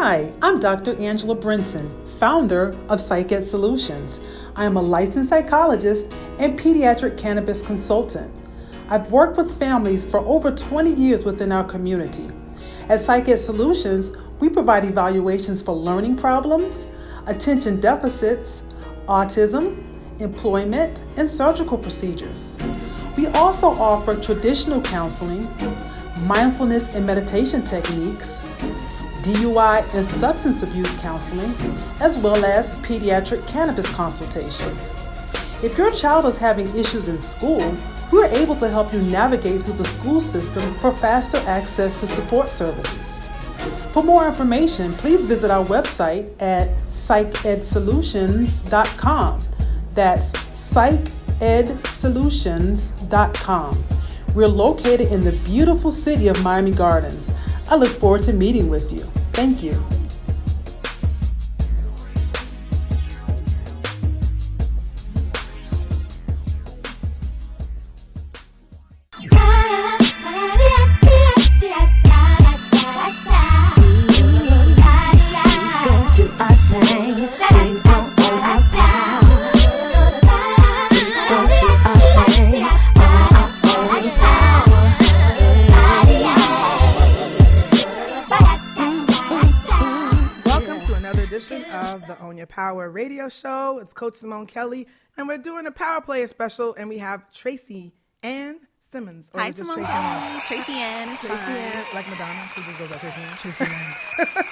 Hi, I'm Dr. Angela Brinson, founder of PsychEd Solutions. I am a licensed psychologist and pediatric cannabis consultant. I've worked with families for over 20 years within our community. At PsychEd Solutions, we provide evaluations for learning problems, attention deficits, autism, employment, and surgical procedures. We also offer traditional counseling, mindfulness and meditation techniques, DUI and substance abuse counseling, as well as pediatric cannabis consultation. If your child is having issues in school, we're able to help you navigate through the school system for faster access to support services. For more information, please visit our website at psychedsolutions.com. That's psychedsolutions.com. We're located in the beautiful city of Miami Gardens. I look forward to meeting with you. Thank you. Power radio show. It's Coach Simone Kelly, and we're doing a Power Player special, and we have Tracy Ann Simmons. Or Hi, Simone Tracy Ann. Tracy Ann. Tracy Ann, like Madonna. She just goes by Tracy Ann. Tracy Ann.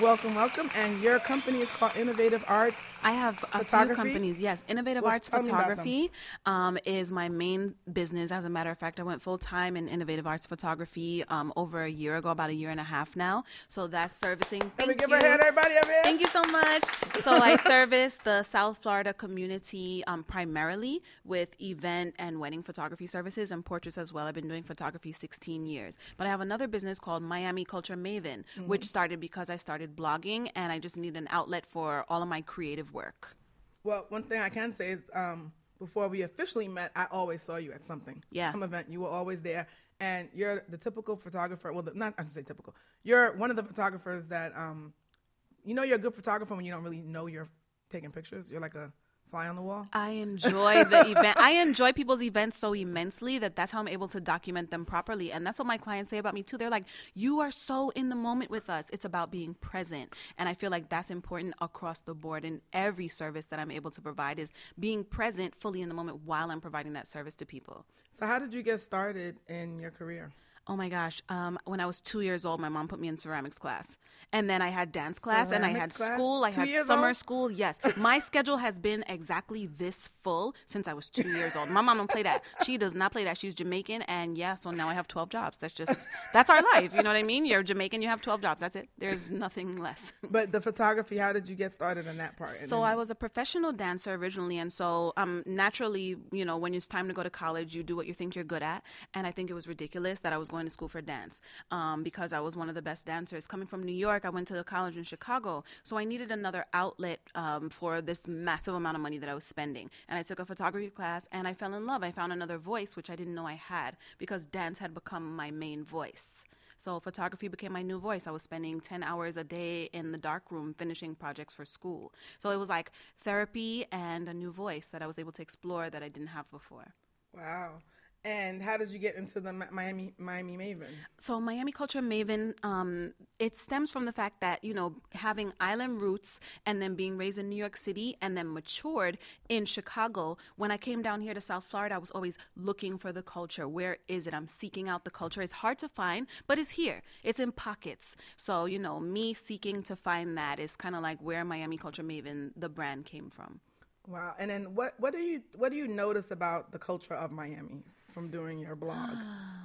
welcome, welcome. And your company is called Innovative Arts I have a few companies. Yes, Innovative well, Arts Photography um, is my main business. As a matter of fact, I went full time in Innovative Arts Photography um, over a year ago, about a year and a half now. So that's servicing. Thank Let me give you. a hand, everybody. Thank you so much. So I service the South Florida community um, primarily with event and wedding photography services and portraits as well. I've been doing photography 16 years. But I have another business called Miami Culture Maven, mm-hmm. which started because I started blogging and I just need an outlet for all of my creative work? Well, one thing I can say is um, before we officially met, I always saw you at something. Yeah. Some event. You were always there. And you're the typical photographer. Well, the, not, I should say typical. You're one of the photographers that, um, you know, you're a good photographer when you don't really know you're taking pictures. You're like a fly on the wall? I enjoy the event. I enjoy people's events so immensely that that's how I'm able to document them properly. And that's what my clients say about me too. They're like, "You are so in the moment with us. It's about being present." And I feel like that's important across the board in every service that I'm able to provide is being present fully in the moment while I'm providing that service to people. So how did you get started in your career? Oh my gosh. Um, when I was two years old, my mom put me in ceramics class. And then I had dance class ceramics and I had class? school. I two had summer old? school. Yes. my schedule has been exactly this full since I was two years old. My mom don't play that. She does not play that. She's Jamaican. And yeah, so now I have 12 jobs. That's just, that's our life. You know what I mean? You're Jamaican, you have 12 jobs. That's it. There's nothing less. but the photography, how did you get started in that part? So I was a professional dancer originally. And so um, naturally, you know, when it's time to go to college, you do what you think you're good at. And I think it was ridiculous that I was going to school for for dance um, because I was one of the best dancers. Coming from New York, I went to college in Chicago, so I needed another outlet um, for this massive amount of money that I was spending. And I took a photography class, and I fell in love. I found another voice which I didn't know I had because dance had become my main voice. So photography became my new voice. I was spending 10 hours a day in the dark room finishing projects for school. So it was like therapy and a new voice that I was able to explore that I didn't have before. Wow. And how did you get into the Miami Miami Maven? So Miami Culture Maven, um, it stems from the fact that you know having island roots and then being raised in New York City and then matured in Chicago. When I came down here to South Florida, I was always looking for the culture. Where is it? I'm seeking out the culture. It's hard to find, but it's here. It's in pockets. So you know, me seeking to find that is kind of like where Miami Culture Maven, the brand, came from. Wow. And then what what do you what do you notice about the culture of Miami from doing your blog?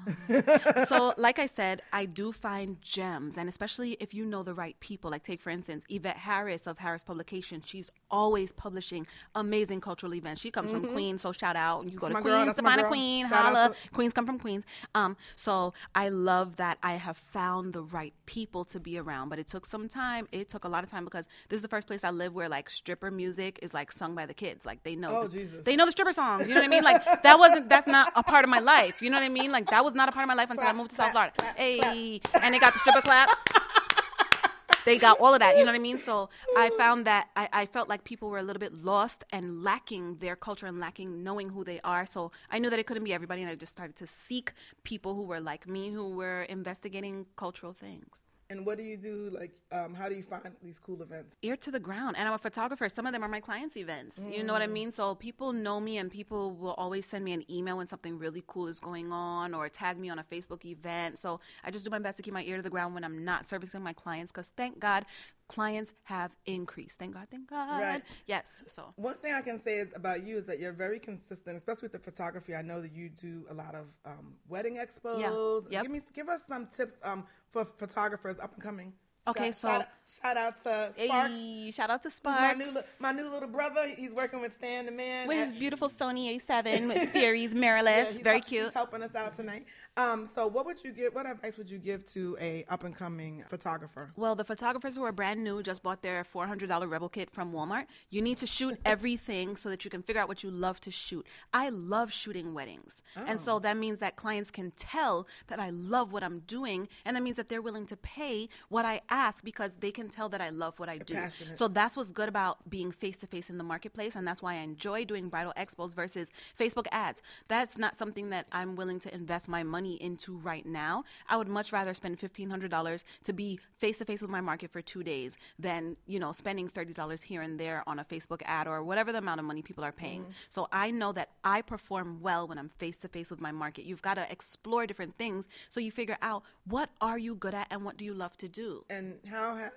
so, like I said, I do find gems, and especially if you know the right people. Like, take for instance, Yvette Harris of Harris Publication. She's always publishing amazing cultural events. She comes mm-hmm. from Queens, so shout out. You go to Queens, to find Queen, shout holla. To- Queens come from Queens. Um, so I love that I have found the right people to be around, but it took some time. It took a lot of time because this is the first place I live where like stripper music is like sung by the kids. Like they know, oh, the, Jesus. they know the stripper songs. You know what I mean? Like that wasn't that's not a part of my life. You know what I mean? Like that was not a part of my life until clap, I moved to South Florida. Hey, and they got the stripper clap. they got all of that. You know what I mean? So I found that I, I felt like people were a little bit lost and lacking their culture and lacking knowing who they are. So I knew that it couldn't be everybody, and I just started to seek people who were like me, who were investigating cultural things. And what do you do? Like, um, how do you find these cool events? ear to the ground. And i'm a photographer. Some of them are my clients events. You know what i mean? So people know me and people will always send me an email when something really cool is going on or tag me on a facebook event. So i just do my best to keep my ear to the ground when i'm not servicing my clients because thank god clients have increased thank god thank god Right. yes so One thing I can say is about you is that you're very consistent, especially with the photography. I know that you do a lot of um, wedding expos. Yeah. Yep. Give me, give us some tips um, for photographers up and coming. Okay, shout, so- shout, shout out to Sparks. Hey, shout out to who's My Sparks. new, my new little brother. He's working with Stan the man. with at- his beautiful Sony A7 series Yeah, mirrorless, he's very help- cute. He's helping us out tonight. Um, so, what would you give? What advice would you give to a up and coming photographer? Well, the photographers who are brand new just bought their $400 Rebel kit from Walmart. You need to shoot everything so that you can figure out what you love to shoot. I love shooting weddings. And Oh. so that means that clients can tell that I love what I'm doing. And that means that they're willing to pay what I ask because they can tell that I love what I do. passionate. So that's what's good about being face to face in the marketplace. And that's why I enjoy doing bridal expos versus Facebook ads. That's not something that I'm willing to invest my money into right now. I would much rather spend $1,500 to be face to face with my market for two days than, you know, spending $30 here and there on a Facebook ad or whatever the amount of money people are paying. Mm-hmm. So I know that I perform well when I'm face to face with my market. You've got to explore different things so you figure out what are you good at and what do you love to do. And how has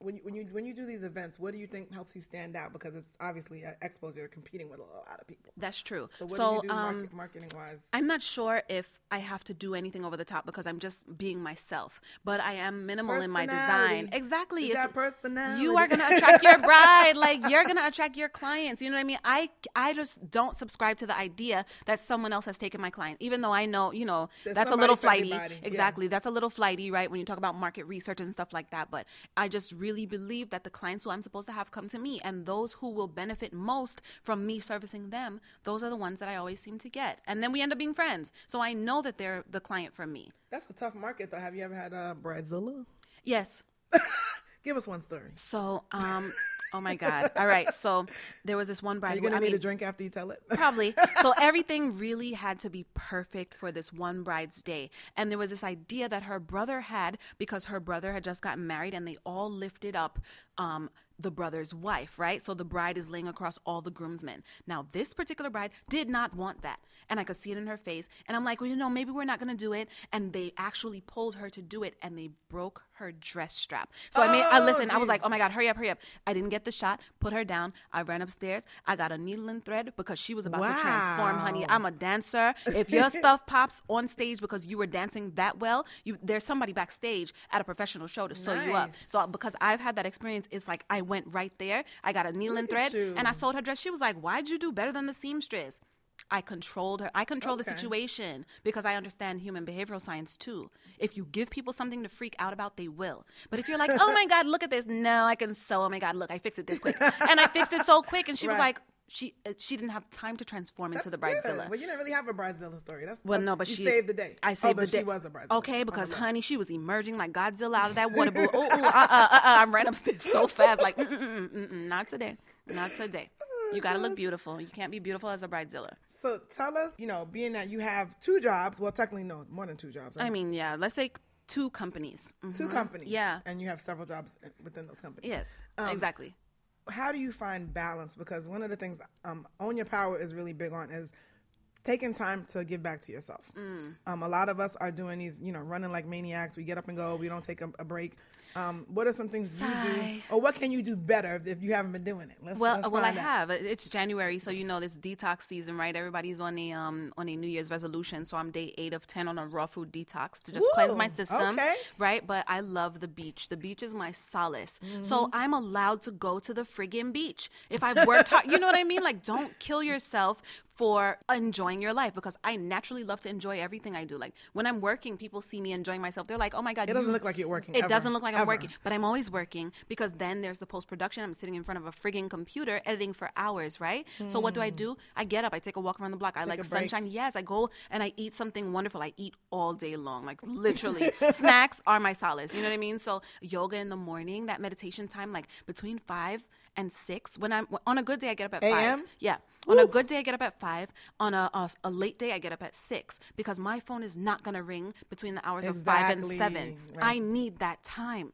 when you, when you when you do these events, what do you think helps you stand out? Because it's obviously at expos you're competing with a lot of people. That's true. So what so do you do um, market, marketing wise? I'm not sure if I have to do anything over the top because I'm just being myself, but I am minimal in my design. Exactly. She It's- personality. You are going to attract your bride. Like you're going to attract your clients. You know what I mean? I I just don't subscribe to the idea that someone else has taken my client, even though I know, you know, There's that's a little flighty. everybody. Yeah. Exactly. That's a little flighty, right? When you talk about market research and stuff like that. But I just really believe that the clients who I'm supposed to have come to me and those who will benefit most from me servicing them, those are the ones that I always seem to get. And then we end up being friends. So I know that they're the client for me. That's a tough market, though. Have you ever had a bridezilla? Yes. Give us one story. So, um, oh my God. All right. So there was this one Are bride. you gonna need mean, a drink after you tell it? Probably. So everything really had to be perfect for this one bride's day. And there was this idea that her brother had because her brother had just gotten married and they all lifted up um, the brother's wife, right? So the bride is laying across all the groomsmen. Now, this particular bride did not want that. And I could see it in her face. And I'm like, well, you know, maybe we're not going to do it. And they actually pulled her to do it and they broke her dress strap. So I made, I Oh, listened, I was like, oh my God, hurry up, hurry up. I didn't get the shot, put her down. I ran upstairs. I got a needle and thread because she was about to transform, honey. I'm a dancer. If your stuff pops on stage because you were dancing that well, you there's somebody backstage at a professional show to sew you up. So because I've had that experience, it's like I went right there. I got a needle and Look at thread and I sewed her dress. She was like, "Why'd you do better than the seamstress?" I controlled her. I control the situation because I understand human behavioral science too. If you give people something to freak out about, they will. But if you're like, "Oh my god, look at this. No, I can sew. Oh my god, look, I fixed it this quick." And I fixed it so quick and she was like she uh, she didn't have time to transform into the That's good. bridezilla. Well, you didn't really have a bridezilla story. That's Well, that's- no, but she saved the day. I oh, saved but the day. she was a bridezilla. Okay, because Oh, honey, she was emerging like Godzilla out of that water pool. Oh, oh, uh, uh, uh, uh, I ran upstairs so fast, like, mm, mm, mm, mm, mm, not today, not today. You gotta look beautiful. You can't be beautiful as a bridezilla. So tell us, you know, being that you have two jobs, well, technically no, more than two jobs. Right? I mean, yeah, let's say two companies. two Mhm. companies. Yeah. and you have several jobs within those companies. Yes, Um, exactly. How do you find balance? Because one of the things um, Own Your Power is really big on is taking time to give back to yourself. Mm. Um, a lot of us are doing these, you know, running like maniacs. We get up and go. We don't take a, a break. Um, what are some things you do, or what can you do better if, you haven't been doing it? Let's, Well, let's well, I out. have. It's January, so you know this detox season, right? Everybody's on a um on a New Year's resolution, so I'm day eight of ten on a raw food detox to just cleanse my system, okay. right? But I love the beach. The beach is my solace, Mm-hmm. so I'm allowed to go to the friggin' beach if I've worked hard. You know what I mean? Like, don't kill yourself for enjoying your life because I naturally love to enjoy everything I do. Like when I'm working, people see me enjoying myself. They're like, "Oh my god, It doesn't you- look like you're working. It ever, doesn't look like I'm working, but I'm always working because then there's the post production. I'm sitting in front of a frigging computer editing for hours, right? So what do I do? I get up, I take a walk around the block. I like sunshine. Yes, I go and I eat something wonderful. I eat all day long, like literally. Snacks are my solace. You know what I mean? So yoga in the morning, that meditation time, like between five and six. When I'm on a good day, I get up at five. Yeah. On a good day, I get up at five. On a, a, a late day, I get up at six because my phone is not going to ring between the hours of five and seven. right. Mm-hmm. I need that time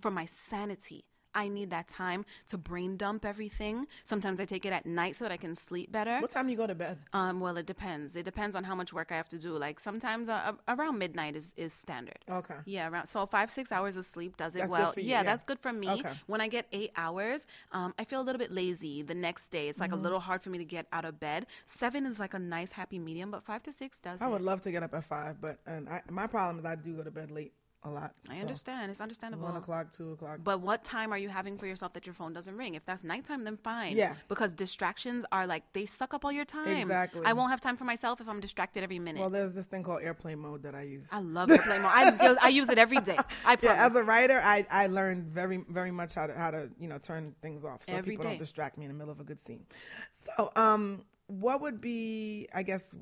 for my sanity. I need that time to brain dump everything. Sometimes I take it at night so that I can sleep better. What time do you go to bed? Um, well, it depends. It depends on how much work I have to do. Like sometimes uh, around midnight is, is standard. Okay. Yeah, around so five six hours of sleep does it That's well. you, yeah, yeah. that's good for me. Okay. When I get eight hours, um, I feel a little bit lazy the next day. It's like Mm-hmm. a little hard for me to get out of bed. Seven is like a nice happy medium, but five to six does. I it. would love to get up at five, but and I, my problem is I do go to bed late a lot. I so understand. It's understandable. One o'clock, two o'clock. But what time are you having for yourself that your phone doesn't ring? If that's nighttime, then fine. Yeah. Because distractions are like they suck up all your time. Exactly. I won't have time for myself if I'm distracted every minute. well, there's this thing called airplane mode that I use. I love airplane mode. I, I use it every day. I promise. yeah, as a writer, I, I learned very very much how to how to you know turn things off so Every people day. don't distract me in the middle of a good scene. So, um, what would be I guess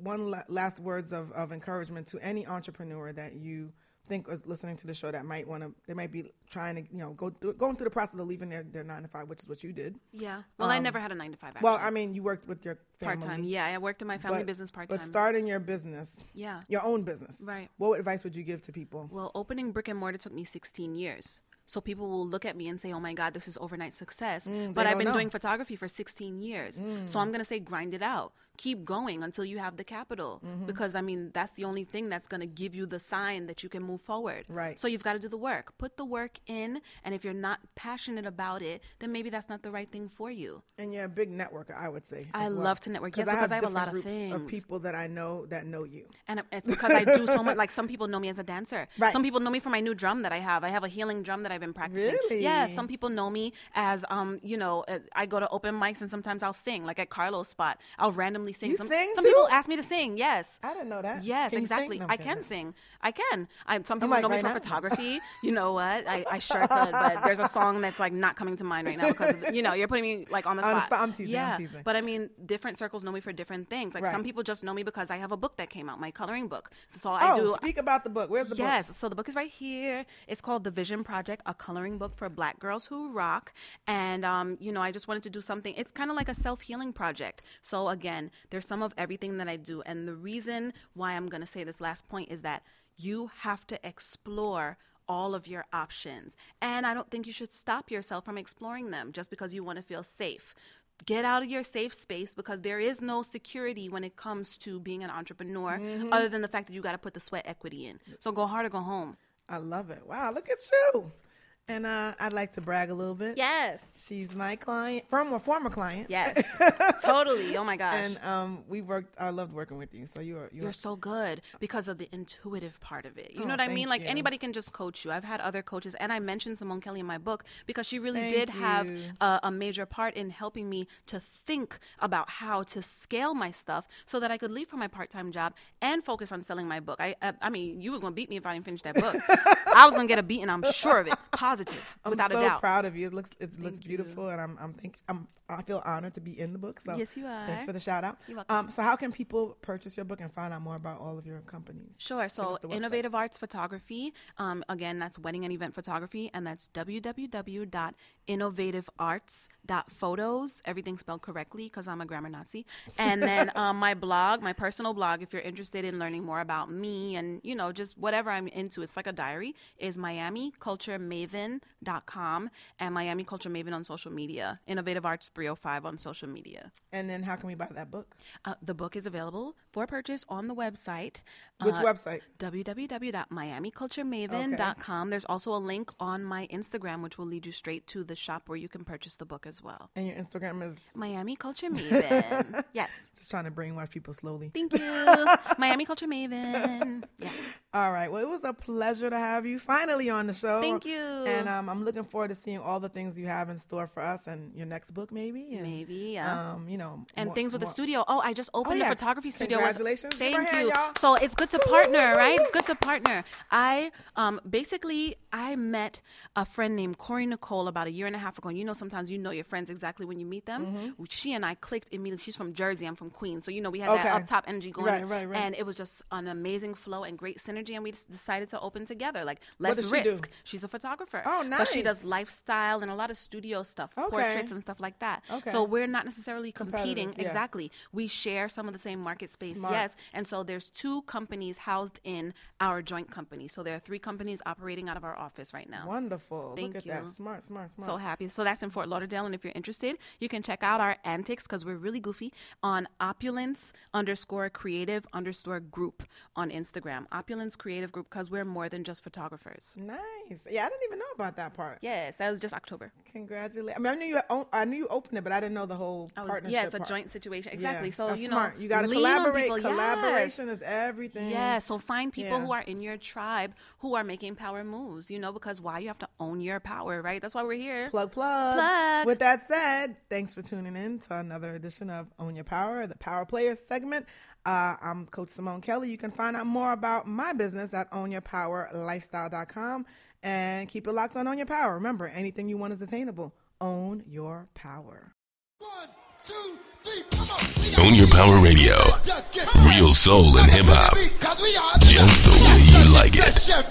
one last words of, of encouragement to any entrepreneur that you think is listening to the show that might want to they might be trying to you know go through, going through the process of leaving their, their nine to five, which is what you did. yeah. Well, I never had a nine to five. Actually. Um, Well, I mean, you worked with your family part time. Yeah, I worked in my family but- business part time. But starting your business, Yeah. your own business, Right. What advice would you give to people? Well, opening brick and mortar took me 16 years. So people will look at me and say, "Oh my God, this is overnight success." but I've been know. doing photography for 16 years. So I'm gonna say, grind it out. Keep going until you have the capital, because I mean that's the only thing that's gonna give you the sign that you can move forward. Right. So you've got to do the work. Put the work in, and if you're not passionate about it, then maybe that's not the right thing for you. And you're a big networker, I would say. I well. love to network. Yes, because I have a lot of things. people that I know that know you. And it's because I do so much. Like some people know me as a dancer. Right. Some people know me for my new drum that I have. I have a healing drum that I've been practicing. Really? Yeah. Some people know me as, um, you know, uh, I go to open mics and sometimes I'll sing. Like at Carlos' spot, I'll randomly sing. You some sing some too? people ask me to sing. Yes. I didn't know that. Yes, Can exactly. I'm kidding. can sing. I can. I, some people like, know me right for now? photography. you know what? I, I sure could, but there's a song that's like not coming to mind right now because of the- you know you're putting me like on the On spot. the spot. I'm teasing, I'm Yeah, teasing. but I mean, different circles know me for different things. Like some people just know me because I have a book that came out, my coloring book. So I Oh, do. speak about the book. Where's the book? Yes, so the book is right here. It's called The Vision Project, a coloring book for Black girls who rock. And um, you know, I just wanted to do something. It's kind of like a self healing project. So again, there's some of everything that I do, and the reason why I'm going to say this last point is that you have to explore all of your options. And I don't think you should stop yourself from exploring them just because you want to feel safe. Get out of your safe space because there is no security when it comes to being an entrepreneur, mm-hmm. other than the fact that you got to put the sweat equity in. So go hard or go home. I love it. Wow, look at you. And uh, I'd like to brag a little bit. Yes. She's my client, from a former client. Yes. totally. Oh my gosh. And um, we worked. I loved working with you. So you are. You You're are so good because of the intuitive part of it. You Oh, know what I mean? Like you. anybody can just coach you. I've had other coaches, and I mentioned Simone Kelly in my book because she really Thank did have a, a major part in helping me to think about how to scale my stuff so that I could leave from my part-time job and focus on selling my book. I, I, I mean, you was gonna beat me if I didn't finish that book. I was gonna get a beating. I'm sure of it, positive, I'm without so a doubt. proud of you. It looks it looks you. beautiful, and I'm I'm think I'm I feel honored to be in the book. So Yes, you are. Thanks for the shout out. You're welcome. Um, so how can people purchase your book and find out more about all of your companies? Sure. So Innovative. Arts Photography. Um, again, that's wedding and event photography, and that's www.innovativearts.photos. Everything spelled correctly because I'm a grammar Nazi. And then um, my blog, my personal blog, if you're interested in learning more about me and you know just whatever I'm into, it's like a diary. Is MiamiCultureMaven.com and Miami Culture Maven on social media. Innovative Arts 305 on social media. And then how can we buy that book? Uh, the book is available for purchase on the website. Which uh, website? www.miamiculturemaven.com. There's also a link on my Instagram, which will lead you straight to the shop where you can purchase the book as well. And your Instagram is Miami Culture Maven. yes. just trying to brainwash people slowly. Thank you. Miami Culture Maven. Yeah. All right. Well, it was a pleasure to have you finally on the show. Thank you. And um, I'm looking forward to seeing all the things you have in store for us and your next book, maybe. And, Maybe, yeah. Um, you know, and more- things with the studio. Oh, I just opened yeah. the photography studio. Congratulations. Her Thank a hand, you. y'all. So it's good to partner, right? It's good to partner. I um basically I met a friend named Corey Nicole about a year and a half ago. And you know, sometimes you know your friends exactly when you meet them. Mm-hmm. She and I clicked immediately. She's from Jersey. I'm from Queens, so you know we had Okay. that up top energy going. Right, right, right. And it was just an amazing flow and great synergy. And we just decided to open together. Like let's she do? risk. She's a photographer. Oh, nice. But she does lifestyle and a lot of studio stuff, Okay. portraits and stuff like that. Okay. So we're not necessarily competing. Yeah. Exactly. We share some of the same market space. Smart. Yes. And so there's two companies housed in our joint company. So there are three companies operating out of our office right now. Wonderful. Thank Look at you. that. Smart, smart, smart. So happy. So that's in Fort Lauderdale. And if you're interested, you can check out our antics because we're really goofy on opulence underscore creative underscore group on Instagram. Opulence creative group because we're more than just photographers. nice. Yeah, I didn't even know about that part. Yes, that was just October. Congratulations. I mean, I knew you. own- I knew you opened it, but I didn't know the whole I was, partnership. yeah, it's a part. joint situation. Exactly. Yeah, So you know, smart. you got to collaborate. people. Yes. Collaboration is everything. Yeah, so find people Yeah. who are in your tribe who are making power moves, you know, because why you have to own your power, right? That's why we're here. Plug, plug. Plug. With that said, thanks for tuning in to another edition of Own Your Power, the Power Players segment. Uh, I'm Coach Simone Kelly. You can find out more about my business at ownyourpowerlifestyle.com and keep it locked on Own Your Power. Remember, anything you want is attainable. Own your power. One, two, three, come on. Own Your Power Radio. Real soul and hip hop. Just the way you like it. Chef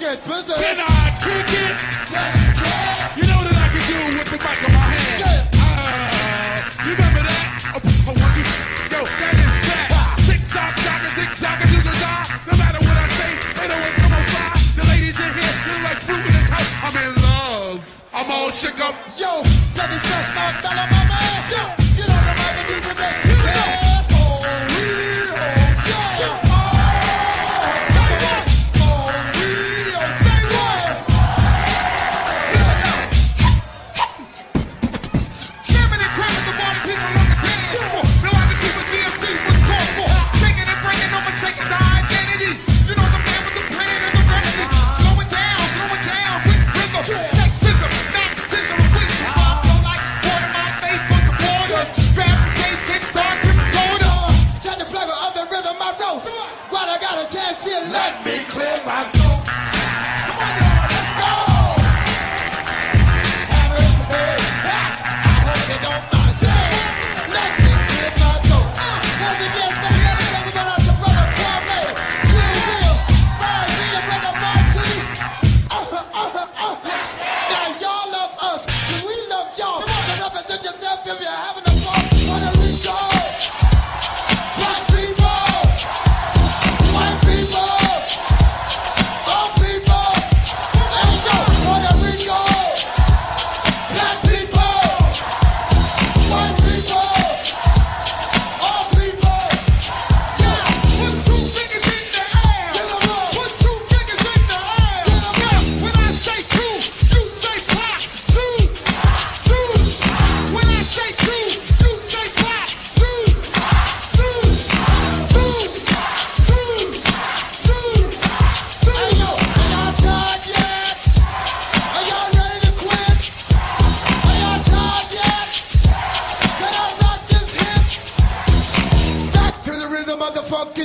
get busy. Can I kick it? Yes, you can. You know that I can do with the mic in my hand. Yeah. Uh, you remember that? Oh, oh, what you, yo, that is fat. Tick tock, tock, and tick tock, and do the die. No matter what I say, they know it's gonna fly. The ladies in here, you like fruit in the cup. I'm in love. I'm all shook up. Yo, take it fresh, now tell 'em my man. Yo, me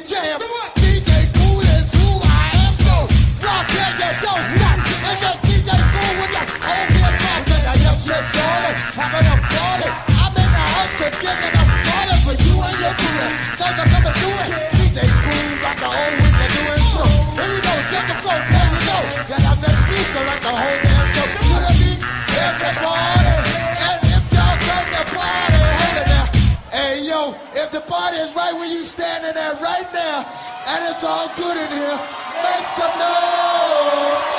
jam. what? And it's all good in here, make some noise.